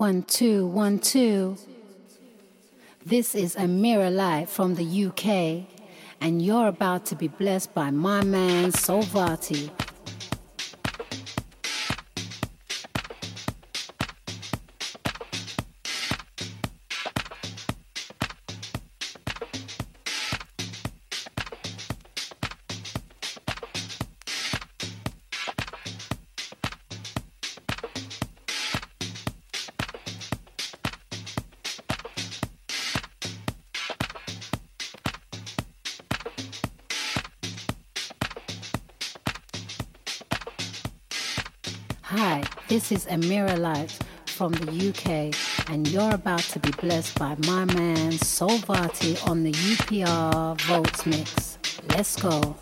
One, two, one, two. This is Amira Light from the UK, and you're about to be blessed by my man Solvati. Is Amira Light from the UK, and you're about to be blessed by my man Solvati on the UPR Volts Mix. Let's go.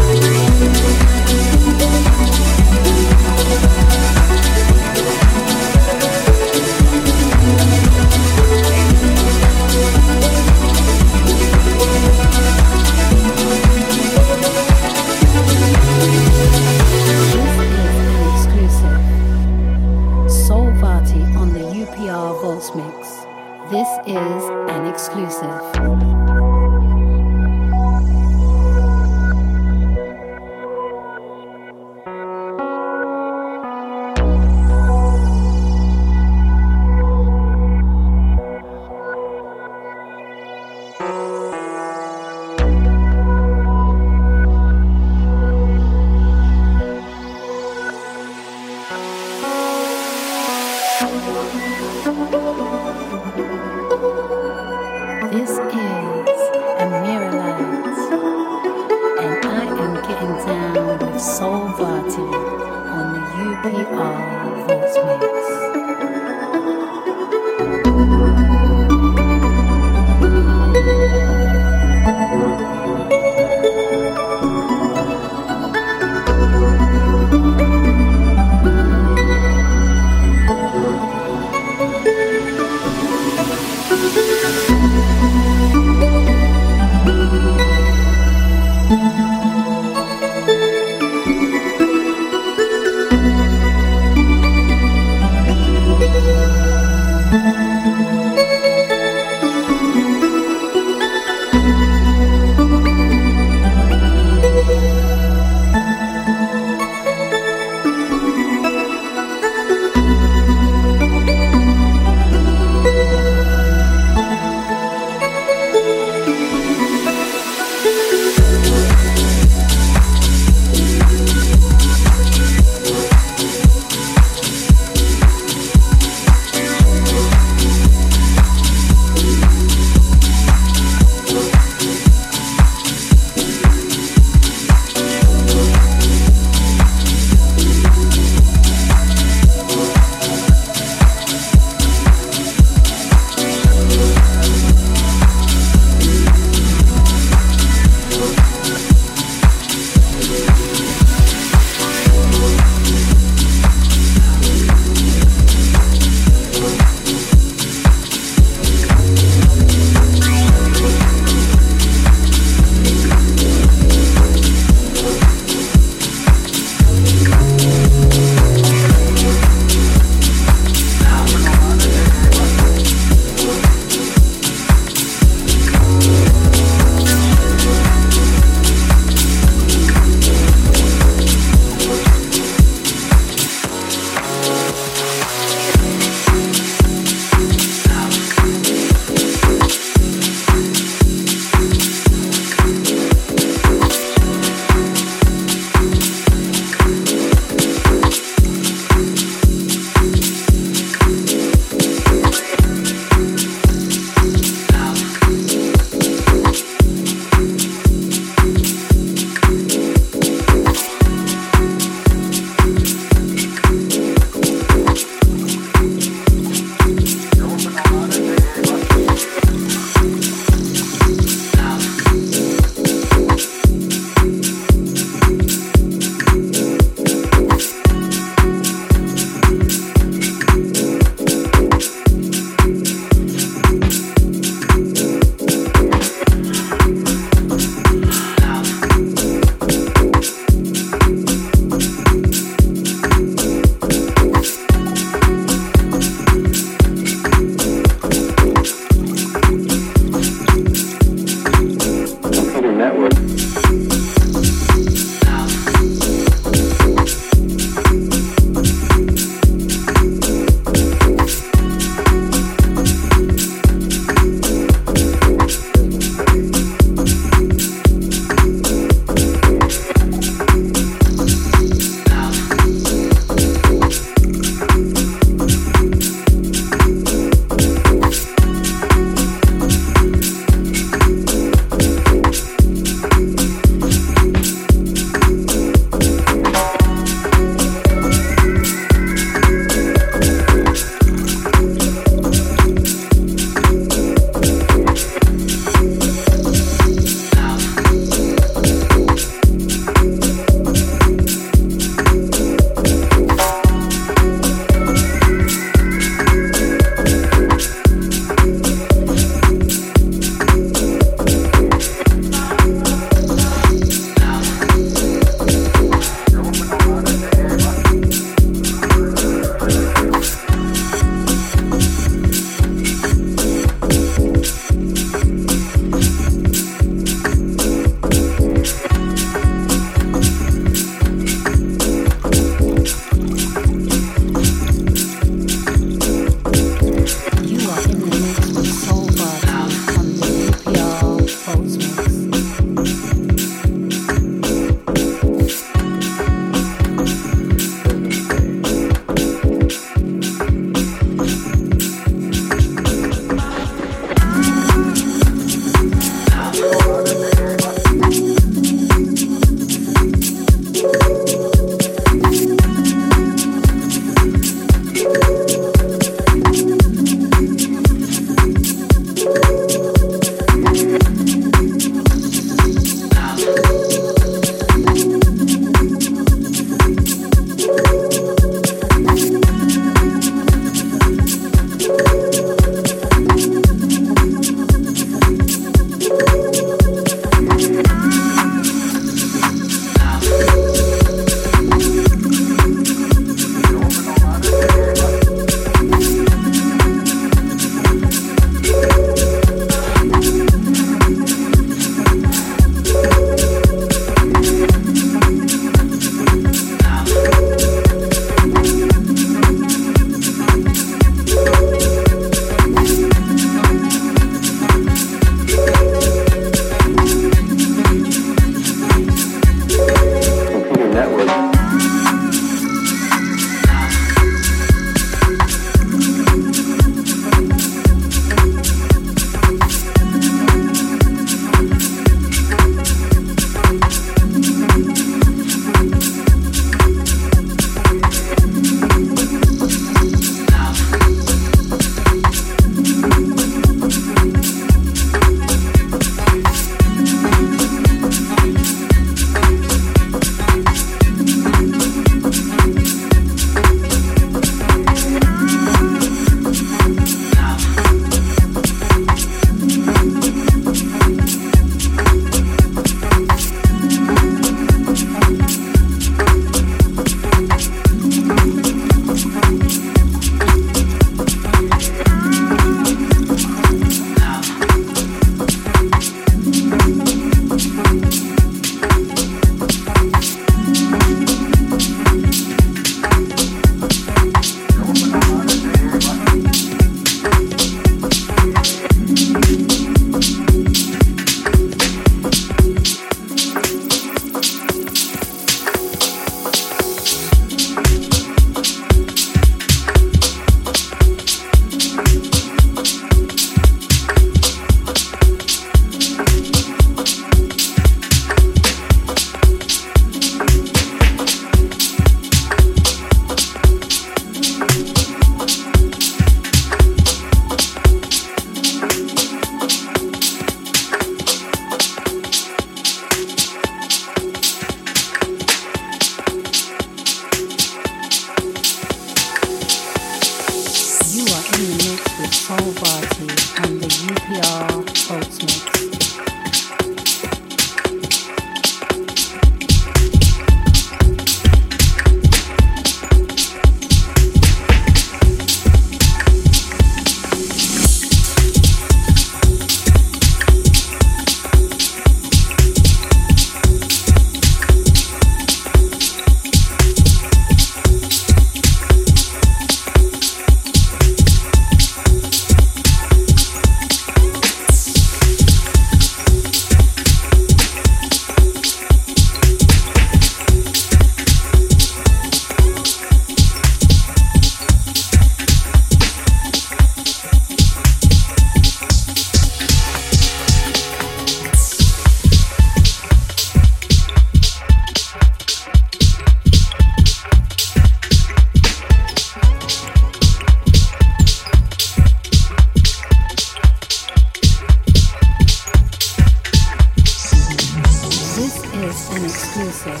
and exclusive.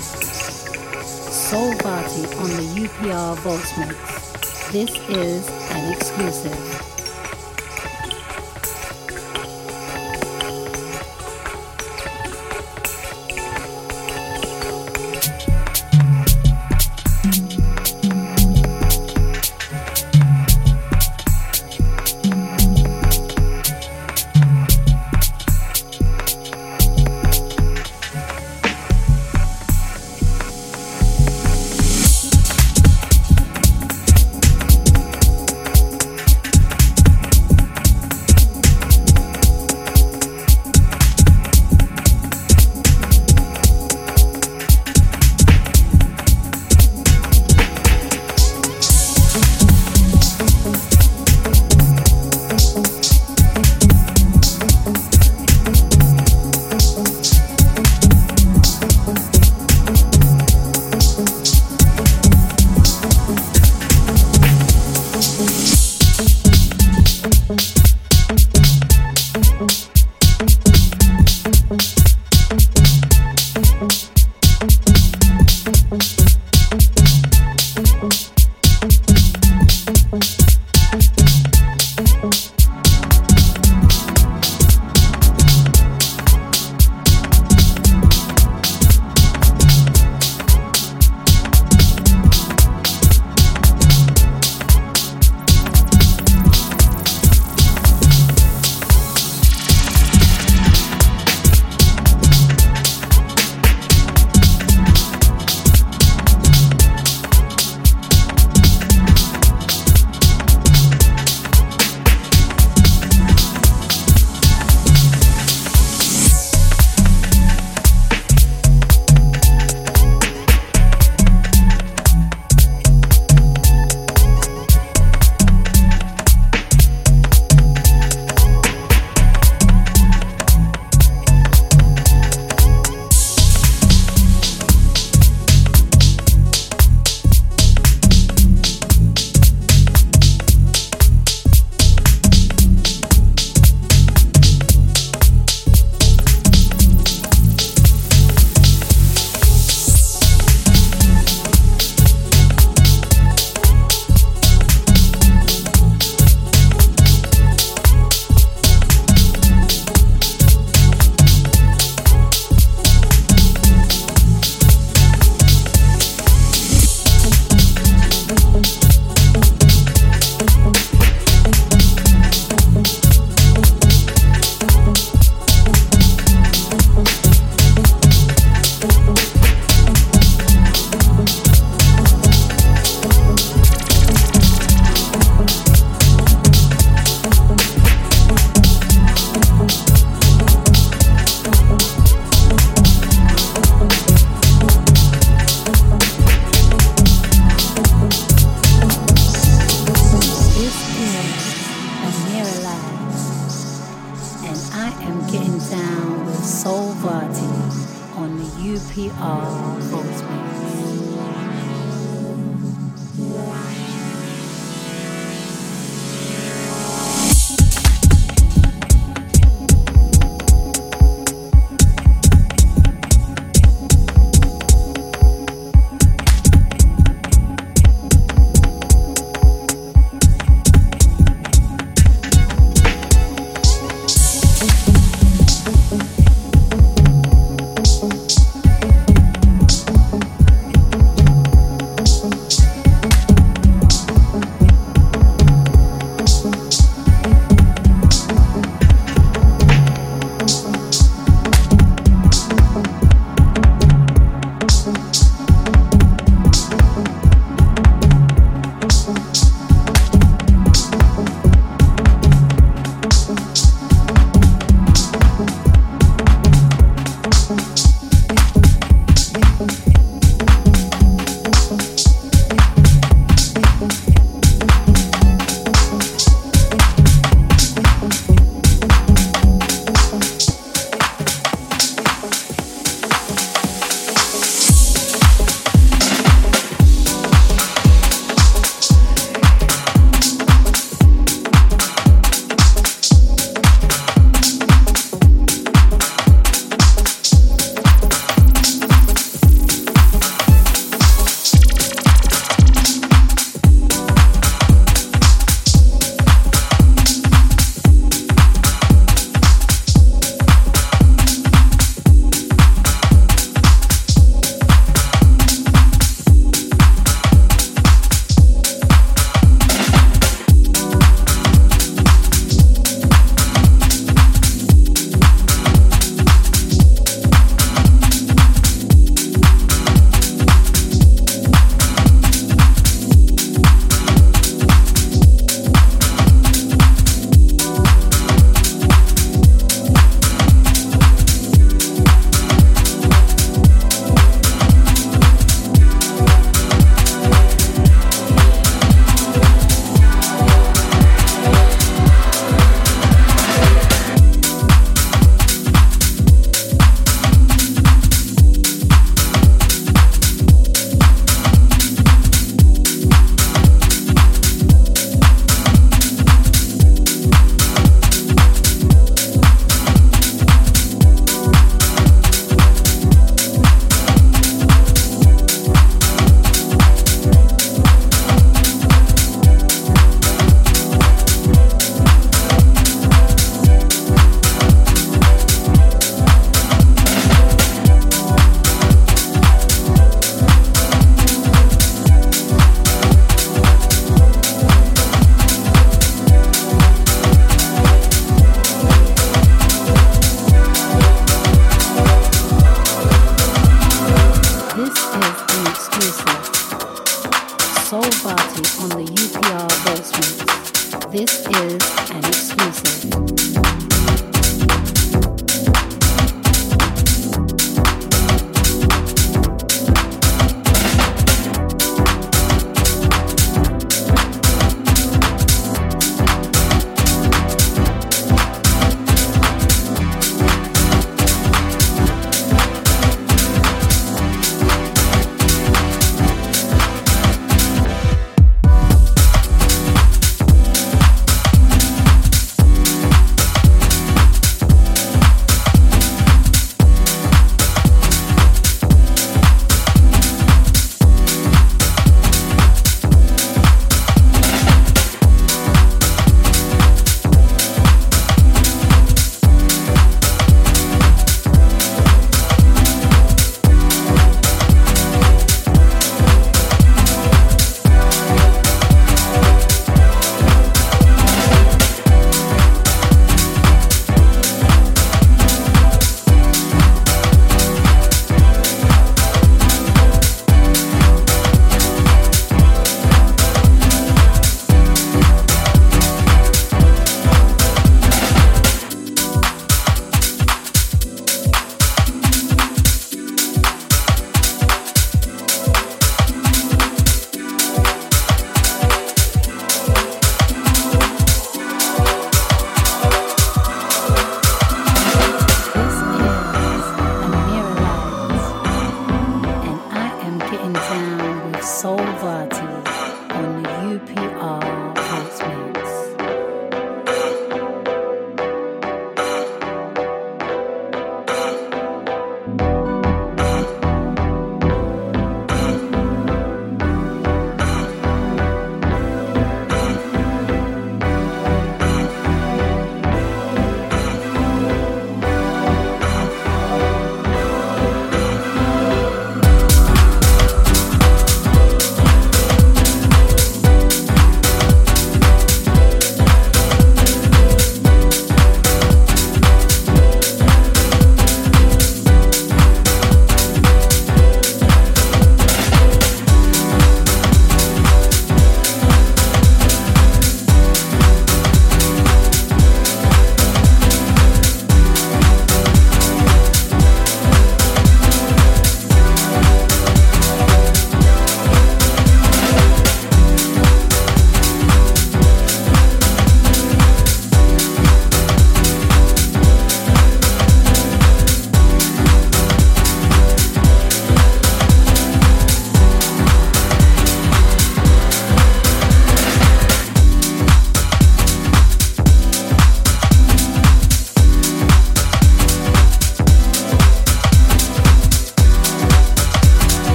Solvati on the UPR Volts Mix. This is an exclusive.